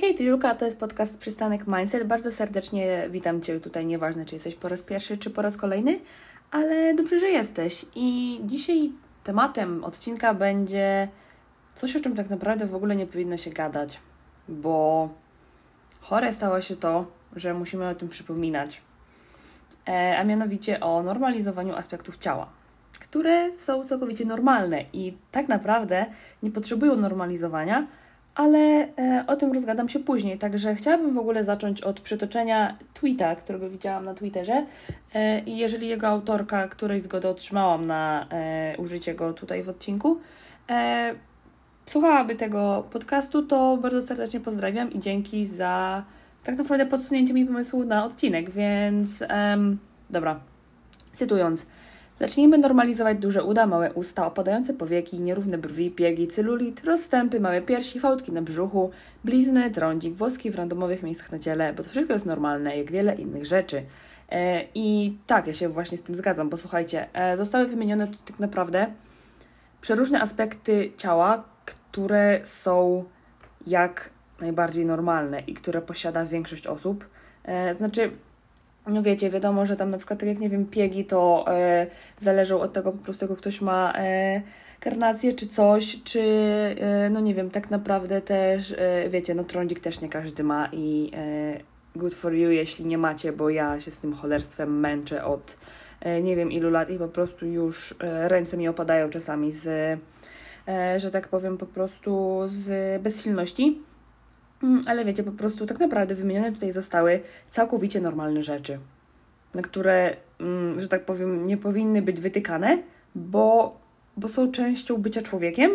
Hej, to Julka, to jest podcast Przystanek Mindset. Bardzo serdecznie witam Cię tutaj, nieważne czy jesteś po raz pierwszy, czy po raz kolejny, ale dobrze, że jesteś. I dzisiaj tematem odcinka będzie coś, o czym tak naprawdę w ogóle nie powinno się gadać, bo chore stało się to, że musimy o tym przypominać, e, a mianowicie o normalizowaniu aspektów ciała, które są całkowicie normalne i tak naprawdę nie potrzebują normalizowania, ale e, o tym rozgadam się później. Także chciałabym w ogóle zacząć od przytoczenia tweeta, którego widziałam na Twitterze. E, I jeżeli jego autorka którejś zgody otrzymałam na e, użycie go tutaj w odcinku, słuchałaby tego podcastu, to bardzo serdecznie pozdrawiam i dzięki za tak naprawdę podsunięcie mi pomysłu na odcinek. Więc dobra, cytując. Zacznijmy normalizować duże uda, małe usta, opadające powieki, nierówne brwi, piegi, celulit, rozstępy, małe piersi, fałdki na brzuchu, blizny, trądzik, włoski w randomowych miejscach na ciele, bo to wszystko jest normalne, jak wiele innych rzeczy. E, I tak, ja się właśnie z tym zgadzam, bo słuchajcie, e, zostały wymienione tutaj tak naprawdę przeróżne aspekty ciała, które są jak najbardziej normalne i które posiada większość osób. E, znaczy, no wiecie, wiadomo, że tam na przykład, tak jak nie wiem, piegi to e, zależą od tego po prostu, jak ktoś ma e, karnację czy coś, czy e, no nie wiem, tak naprawdę też, e, wiecie, no trądzik też nie każdy ma i e, good for you, jeśli nie macie, bo ja się z tym cholerstwem męczę od e, nie wiem ilu lat i po prostu już e, ręce mi opadają czasami z, że tak powiem, po prostu z bezsilności. Mm, ale wiecie, po prostu tak naprawdę wymienione tutaj zostały całkowicie normalne rzeczy, na które, mm, że tak powiem, nie powinny być wytykane, bo, bo są częścią bycia człowiekiem.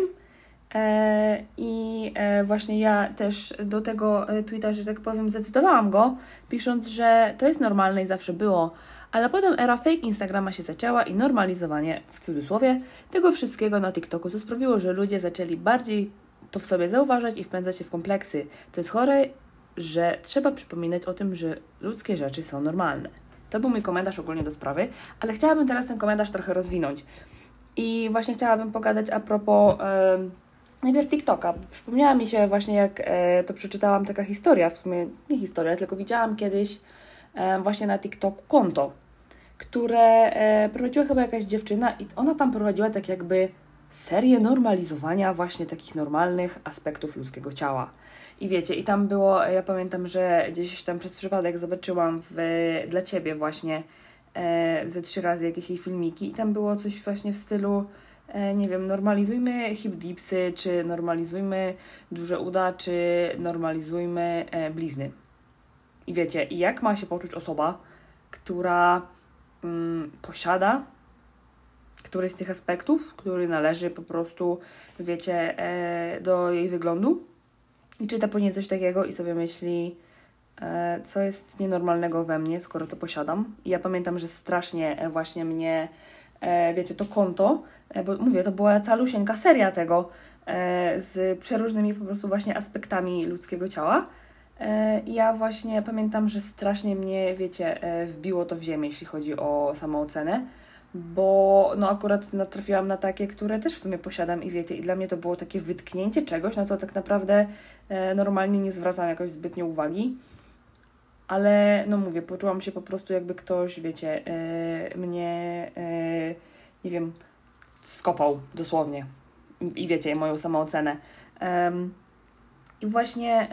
E, I e, właśnie ja też do tego e, tweeta, że tak powiem, zdecydowałam go, pisząc, że to jest normalne i zawsze było. Ale potem era fake Instagrama się zaczęła i normalizowanie, w cudzysłowie, tego wszystkiego na TikToku, co sprawiło, że ludzie zaczęli bardziej to w sobie zauważać i wpędzać się w kompleksy. To jest chore, że trzeba przypominać o tym, że ludzkie rzeczy są normalne. To był mój komentarz ogólnie do sprawy, ale chciałabym teraz ten komentarz trochę rozwinąć. I właśnie chciałabym pogadać a propos e, najpierw TikToka. Przypomniała mi się właśnie, jak e, to przeczytałam taka historia, w sumie nie historia, tylko widziałam kiedyś e, właśnie na TikToku konto, które e, prowadziła chyba jakaś dziewczyna i ona tam prowadziła tak jakby serię normalizowania właśnie takich normalnych aspektów ludzkiego ciała. I wiecie, i tam było, ja pamiętam, że gdzieś tam przez przypadek zobaczyłam w, dla Ciebie właśnie e, ze trzy razy jakieś jej filmiki i tam było coś właśnie w stylu e, nie wiem, normalizujmy hip dipsy, czy normalizujmy duże uda, czy normalizujmy e, blizny. I wiecie, jak ma się poczuć osoba, która mm, posiada któryś z tych aspektów, który należy po prostu, wiecie, e, do jej wyglądu. I czyta później coś takiego i sobie myśli, e, co jest nienormalnego we mnie, skoro to posiadam. I ja pamiętam, że strasznie e, właśnie mnie, wiecie, to konto, bo mówię, to była calusieńka seria tego z przeróżnymi po prostu właśnie aspektami ludzkiego ciała. Ja właśnie pamiętam, że strasznie mnie, wiecie, wbiło to w ziemię, jeśli chodzi o samoocenę bo no akurat natrafiłam na takie, które też w sumie posiadam i wiecie, i dla mnie to było takie wytknięcie czegoś, na co tak naprawdę e, normalnie nie zwracam jakoś zbytnio uwagi. Ale no mówię, poczułam się po prostu jakby ktoś, wiecie, e, mnie, e, nie wiem, skopał dosłownie. I, wiecie, moją samoocenę. I właśnie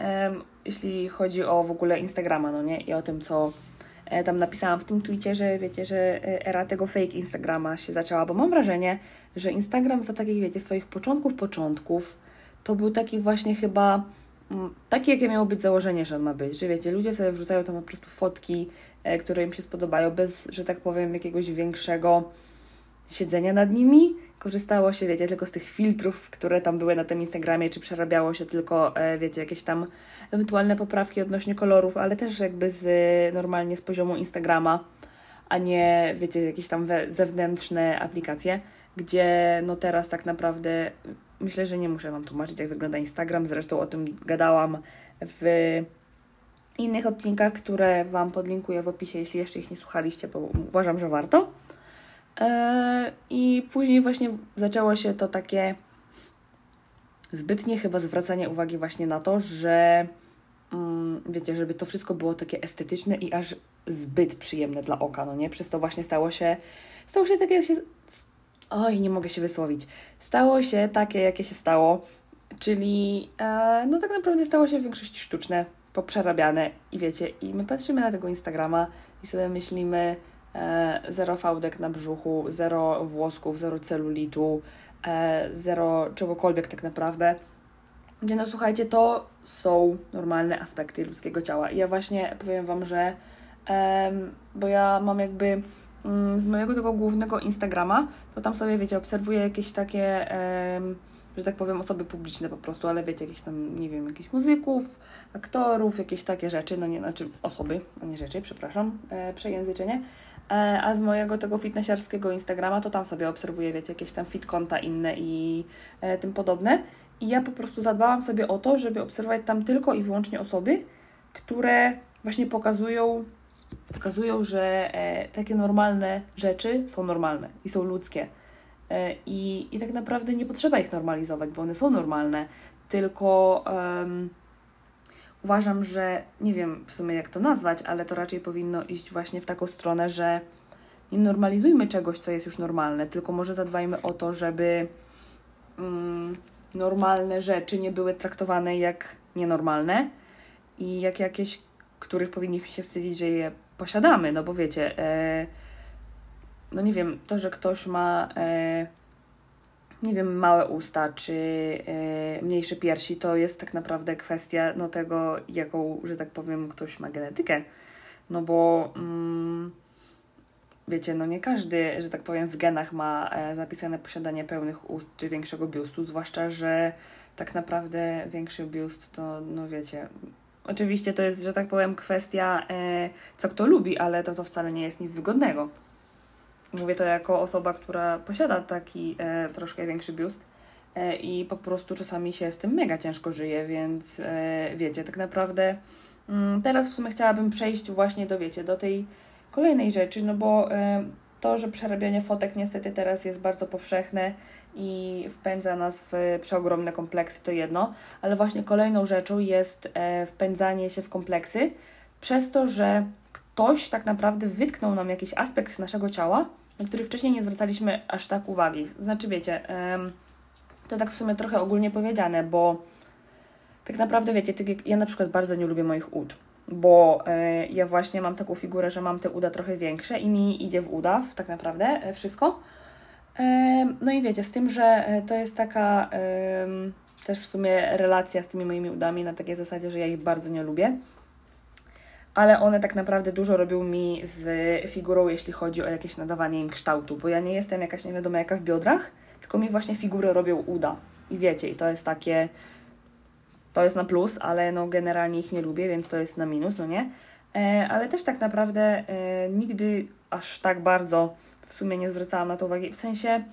jeśli chodzi o w ogóle Instagrama, no nie, i o tym, co tam napisałam w tym tweetie, że wiecie, że e, era tego fake Instagrama się zaczęła, bo mam wrażenie, że Instagram za takich, wiecie, swoich początków, początków, to był taki właśnie chyba mm, taki, jakie miało być założenie, że on ma być, że wiecie, ludzie sobie wrzucają tam po prostu fotki, e, które im się spodobają, bez, że tak powiem, jakiegoś większego siedzenia nad nimi. Korzystało się, wiecie, tylko z tych filtrów, które tam były na tym Instagramie, czy przerabiało się tylko, e, wiecie, jakieś tam ewentualne poprawki odnośnie kolorów, ale też jakby z normalnie z poziomu Instagrama, a nie, wiecie, jakieś tam zewnętrzne aplikacje, gdzie no teraz tak naprawdę myślę, że nie muszę Wam tłumaczyć, jak wygląda Instagram, zresztą o tym gadałam w innych odcinkach, które Wam podlinkuję w opisie, jeśli jeszcze ich nie słuchaliście, bo uważam, że warto. E, I później właśnie zaczęło się to takie zbytnie chyba zwracanie uwagi właśnie na to, że mm, wiecie, żeby to wszystko było takie estetyczne i aż zbyt przyjemne dla oka, no nie? Przez to właśnie stało się, stało się takie, się, oj, nie mogę się wysłowić, stało się takie, jakie się stało, czyli e, no tak naprawdę stało się w większości sztuczne, poprzerabiane i wiecie, i my patrzymy na tego Instagrama i sobie myślimy zero fałdek na brzuchu, zero włosków, zero celulitu, e, zero czegokolwiek tak naprawdę. No słuchajcie, to są normalne aspekty ludzkiego ciała. I ja właśnie powiem Wam, że bo ja mam jakby mm, z mojego tego głównego Instagrama, to tam sobie, wiecie, obserwuję jakieś takie, że tak powiem, osoby publiczne po prostu, ale wiecie, jakieś tam, nie wiem, jakichś muzyków, aktorów, jakieś takie rzeczy, no nie, znaczy osoby, a nie rzeczy, przepraszam, e, przejęzyczenie. E, a z mojego tego fitnessiarskiego Instagrama to tam sobie obserwuję, wiecie, jakieś tam fit konta inne i e, tym podobne. I ja po prostu zadbałam sobie o to, żeby obserwować tam tylko i wyłącznie osoby, które właśnie pokazują, pokazują że e, takie normalne rzeczy są normalne i są ludzkie. I, I tak naprawdę nie potrzeba ich normalizować, bo one są normalne, tylko um, uważam, że nie wiem w sumie jak to nazwać, ale to raczej powinno iść właśnie w taką stronę, że nie normalizujmy czegoś, co jest już normalne, tylko może zadbajmy o to, żeby. Um, normalne rzeczy nie były traktowane jak nienormalne i jak jakieś, których powinniśmy się wstydzić, że je posiadamy, no bo wiecie, e, no nie wiem, to, że ktoś ma, e, nie wiem, małe usta czy e, mniejsze piersi, to jest tak naprawdę kwestia no tego, jaką, że tak powiem, ktoś ma genetykę, no bo... Mm, wiecie, no nie każdy, że tak powiem, w genach ma e, zapisane posiadanie pełnych ust czy większego biustu, zwłaszcza, że tak naprawdę większy biust to, no wiecie, oczywiście to jest, że tak powiem, kwestia, e, co kto lubi, ale to, to wcale nie jest nic wygodnego. Mówię to jako osoba, która posiada taki e, troszkę większy biust e, i po prostu czasami się z tym mega ciężko żyje, więc e, wiecie, tak naprawdę mm, teraz w sumie chciałabym przejść właśnie do, wiecie, do tej kolejnej rzeczy, no bo to, że przerabianie fotek niestety teraz jest bardzo powszechne i wpędza nas w przeogromne kompleksy, to jedno, ale właśnie kolejną rzeczą jest e, wpędzanie się w kompleksy przez to, że ktoś tak naprawdę wytknął nam jakiś aspekt naszego ciała, na który wcześniej nie zwracaliśmy aż tak uwagi. Znaczy, wiecie, to tak w sumie trochę ogólnie powiedziane, bo tak naprawdę, wiecie, tak ja na przykład bardzo nie lubię moich ud bo e, ja właśnie mam taką figurę, że mam te uda trochę większe i mi idzie w uda tak naprawdę e, wszystko. E, no i wiecie, z tym, że to jest taka też w sumie relacja z tymi moimi udami na takiej zasadzie, że ja ich bardzo nie lubię. Ale one tak naprawdę dużo robią mi z figurą, jeśli chodzi o jakieś nadawanie im kształtu, bo ja nie jestem jakaś nie wiadomo jaka w biodrach, tylko mi właśnie figury robią uda. I wiecie, i to jest takie to jest na plus, ale no generalnie ich nie lubię, więc to jest na minus, no nie? E, ale też tak naprawdę e, nigdy aż tak bardzo w sumie nie zwracałam na to uwagi. W sensie,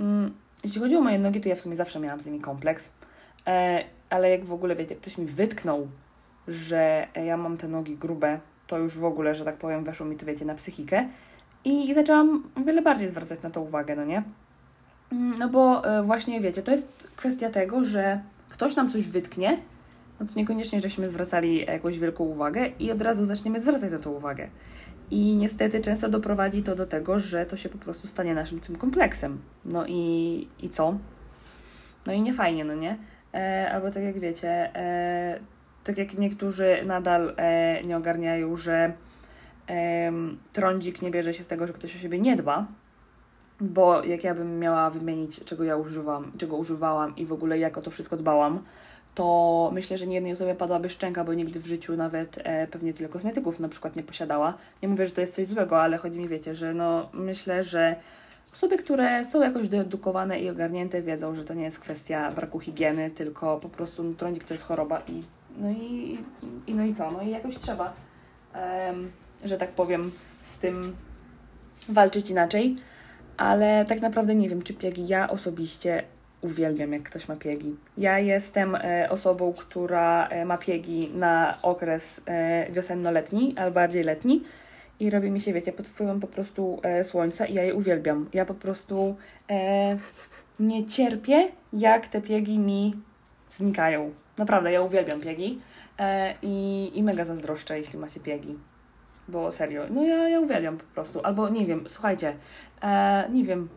mm, jeśli chodzi o moje nogi, to ja w sumie zawsze miałam z nimi kompleks. E, ale jak w ogóle, wiecie, ktoś mi wytknął, że ja mam te nogi grube, to już w ogóle, że tak powiem, weszło mi to, wiecie, na psychikę. I zaczęłam wiele bardziej zwracać na to uwagę, no nie? Mm, no bo e, właśnie, wiecie, to jest kwestia tego, że ktoś nam coś wytknie, no to niekoniecznie, żeśmy zwracali jakąś wielką uwagę i od razu zaczniemy zwracać na to uwagę. I niestety często doprowadzi to do tego, że to się po prostu stanie naszym tym kompleksem. No i, i co? No i nie fajnie, no nie? E, albo tak jak wiecie, e, tak jak niektórzy nadal e, nie ogarniają, że e, trądzik nie bierze się z tego, że ktoś o siebie nie dba, bo jak ja bym miała wymienić, czego ja używam, czego używałam i w ogóle jak o to wszystko dbałam, to myślę, że nie jednej osobie padłaby szczęka, bo nigdy w życiu nawet e, pewnie tyle kosmetyków na przykład nie posiadała. Nie mówię, że to jest coś złego, ale chodzi mi, wiecie, że no myślę, że osoby, które są jakoś doedukowane i ogarnięte wiedzą, że to nie jest kwestia braku higieny, tylko po prostu no, trądzik to jest choroba i no i, i no i co, no i jakoś trzeba, um, że tak powiem, z tym walczyć inaczej ale tak naprawdę nie wiem, czy piegi ja osobiście uwielbiam, jak ktoś ma piegi. Ja jestem e, osobą, która e, ma piegi na okres e, wiosenno-letni, albo bardziej letni i robi mi się, wiecie, pod wpływem po prostu e, słońca i ja je uwielbiam. Ja po prostu e, nie cierpię, jak te piegi mi znikają. Naprawdę, ja uwielbiam piegi. E, i, I mega zazdroszczę, jeśli macie piegi. Bo serio, no ja, ja uwielbiam po prostu. Albo nie wiem, słuchajcie, e, nie wiem,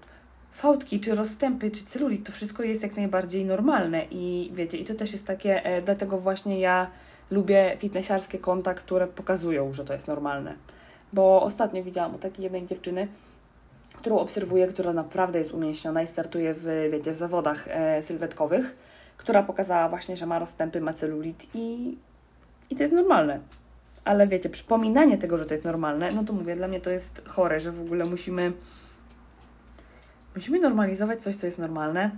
fałdki, czy rozstępy, czy celulit, to wszystko jest jak najbardziej normalne i wiecie, i to też jest takie, e, dlatego właśnie ja lubię fitnessiarskie konta, które pokazują, że to jest normalne. Bo ostatnio widziałam u takiej jednej dziewczyny, którą obserwuję, która naprawdę jest umięśniona i startuje w, wiecie, w zawodach e, sylwetkowych, która pokazała właśnie, że ma rozstępy, ma celulit i, i to jest normalne. Ale wiecie, przypominanie tego, że to jest normalne, no to mówię, dla mnie to jest chore, że w ogóle musimy musimy normalizować coś, co jest normalne.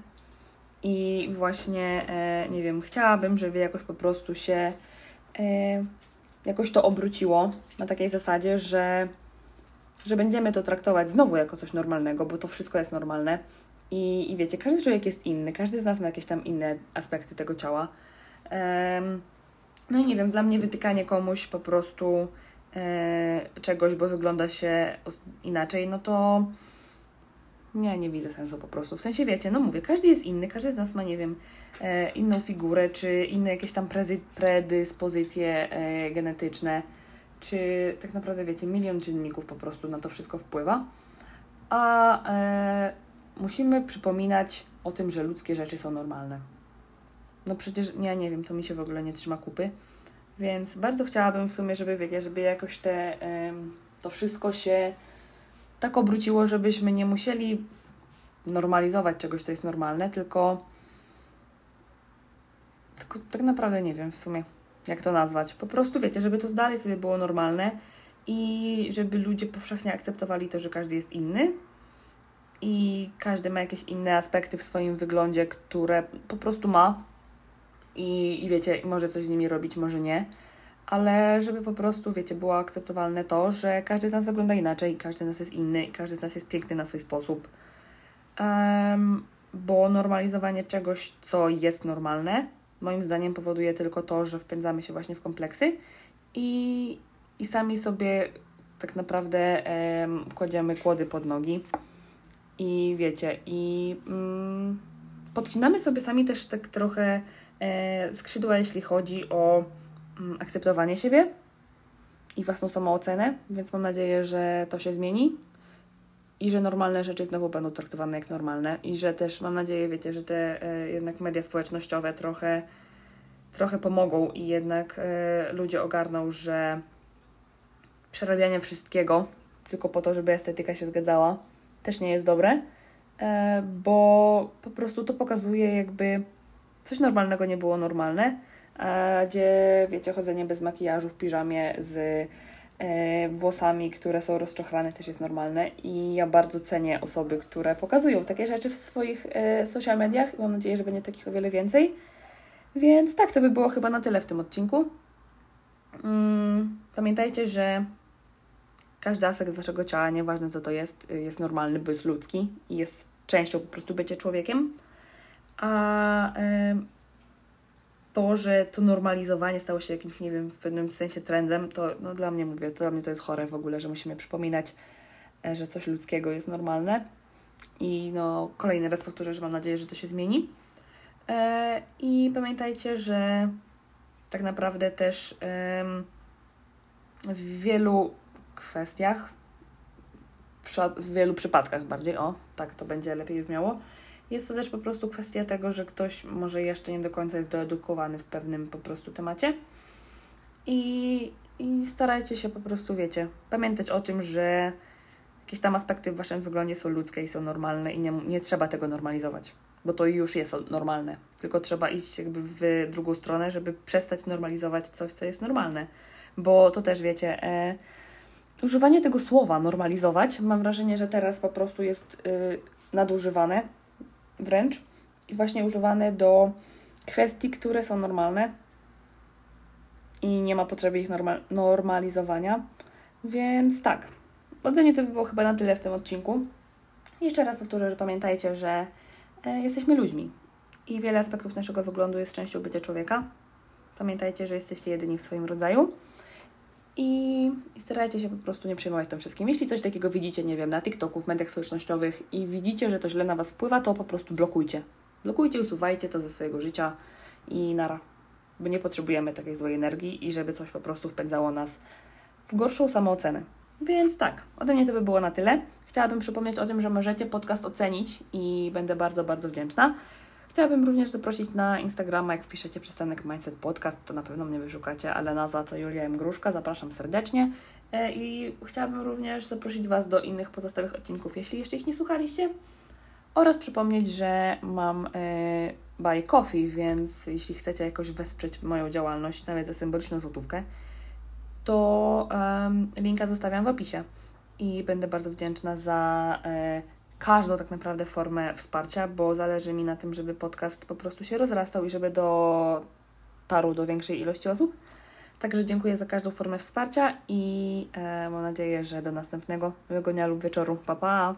I właśnie, e, nie wiem, chciałabym, żeby jakoś po prostu się e, jakoś to obróciło na takiej zasadzie, że, że będziemy to traktować znowu jako coś normalnego, bo to wszystko jest normalne. I, I wiecie, każdy człowiek jest inny, każdy z nas ma jakieś tam inne aspekty tego ciała. no i nie wiem, dla mnie wytykanie komuś po prostu e, czegoś, bo wygląda się inaczej, no to ja nie widzę sensu po prostu. W sensie wiecie, no mówię, każdy jest inny, każdy z nas ma, nie wiem, e, inną figurę, czy inne jakieś tam predyspozycje e, genetyczne, czy tak naprawdę wiecie, milion czynników po prostu na to wszystko wpływa. A e, musimy przypominać o tym, że ludzkie rzeczy są normalne. No przecież ja nie wiem, to mi się w ogóle nie trzyma kupy. Więc bardzo chciałabym w sumie, żeby wiecie, żeby jakoś te, to wszystko się tak obróciło, żebyśmy nie musieli normalizować czegoś, co jest normalne, tylko, tylko tak naprawdę nie wiem w sumie, jak to nazwać. Po prostu wiecie, żeby to dalej sobie było normalne i żeby ludzie powszechnie akceptowali to, że każdy jest inny i każdy ma jakieś inne aspekty w swoim wyglądzie, które po prostu ma i, i wiecie, może coś z nimi robić, może nie ale żeby po prostu, wiecie, było akceptowalne to, że każdy z nas wygląda inaczej, każdy z nas jest inny i każdy z nas jest piękny na swój sposób. Um, bo normalizowanie czegoś, co jest normalne, moim zdaniem powoduje tylko to, że wpędzamy się właśnie w kompleksy i, i sami sobie tak naprawdę um, kładziemy kłody pod nogi. I wiecie, i um, podcinamy sobie sami też tak trochę e, skrzydła, jeśli chodzi o Mm, akceptowanie siebie i własną samoocenę, więc mam nadzieję, że to się zmieni i że normalne rzeczy znowu będą traktowane jak normalne i że też mam nadzieję, wiecie, że te e, jednak media społecznościowe trochę, trochę pomogą i jednak e, ludzie ogarną, że przerabianie wszystkiego tylko po to, żeby estetyka się zgadzała, też nie jest dobre, e, bo po prostu to pokazuje jakby coś normalnego nie było normalne, gdzie wiecie, chodzenie bez makijażu w piżamie z e, włosami, które są rozczochrane też jest normalne i ja bardzo cenię osoby, które pokazują takie rzeczy w swoich e, social mediach i mam nadzieję, że będzie takich o wiele więcej. Więc tak, to by było chyba na tyle w tym odcinku. Mm, pamiętajcie, że każdy aspekt waszego ciała, nieważne co to jest, jest normalny, bo jest ludzki i jest częścią po prostu bycia człowiekiem. A to, że to normalizowanie stało się jakimś, nie wiem, w pewnym sensie trendem, to no, dla mnie mówię, to dla mnie to jest chore w ogóle, że musimy przypominać, e, że coś ludzkiego jest normalne. I no, kolejny raz powtórzę, że mam nadzieję, że to się zmieni. E, I pamiętajcie, że tak naprawdę też w wielu kwestiach, w wielu przypadkach bardziej, o, tak to będzie lepiej brzmiało, jest to też po prostu kwestia tego, że ktoś może jeszcze nie do końca jest doedukowany w pewnym po prostu temacie. I, i starajcie się po prostu, wiecie, pamiętać o tym, że jakieś tam aspekty w waszym wyglądzie są ludzkie i są normalne i nie, nie trzeba tego normalizować, bo to już jest normalne. Tylko trzeba iść jakby w drugą stronę, żeby przestać normalizować coś, co jest normalne. Bo to też wiecie, e, używanie tego słowa normalizować, mam wrażenie, że teraz po prostu jest y, nadużywane wręcz i właśnie używane do kwestii, które są normalne i nie ma potrzeby ich normal normalizowania. Więc tak, ode mnie to by było chyba na tyle w tym odcinku. Jeszcze raz powtórzę, że pamiętajcie, że e, jesteśmy ludźmi i wiele aspektów naszego wyglądu jest częścią bycia człowieka. Pamiętajcie, że jesteście jedyni w swoim rodzaju. I, starajcie się po prostu nie przejmować tym wszystkim. Jeśli coś takiego widzicie, nie wiem, na TikToku, w mediach społecznościowych i widzicie, że to źle na Was wpływa, to po prostu blokujcie. Blokujcie, usuwajcie to ze swojego życia i nara. bo nie potrzebujemy takiej złej energii i żeby coś po prostu wpędzało nas w gorszą samoocenę. Więc tak, ode mnie to by było na tyle. Chciałabym przypomnieć o tym, że możecie podcast ocenić i będę bardzo, bardzo wdzięczna. Chciałabym również zaprosić na Instagrama, jak wpiszecie przystanek Mindset Podcast, to na pewno mnie wyszukacie, ale nazwa to Julia M. Gruszka, zapraszam serdecznie. E, I chciałabym również zaprosić Was do innych pozostałych odcinków, jeśli jeszcze ich nie słuchaliście. Oraz przypomnieć, że mam e, Buy Coffee, więc jeśli chcecie jakoś wesprzeć moją działalność, nawet za symboliczną złotówkę, to linka zostawiam w opisie. I będę bardzo wdzięczna za e, każdą tak naprawdę formę wsparcia, bo zależy mi na tym, żeby podcast po prostu się rozrastał i żeby dotarł do większej ilości osób. Także dziękuję za każdą formę wsparcia i e, mam nadzieję, że do następnego miłego dnia lub wieczoru. Pa, pa!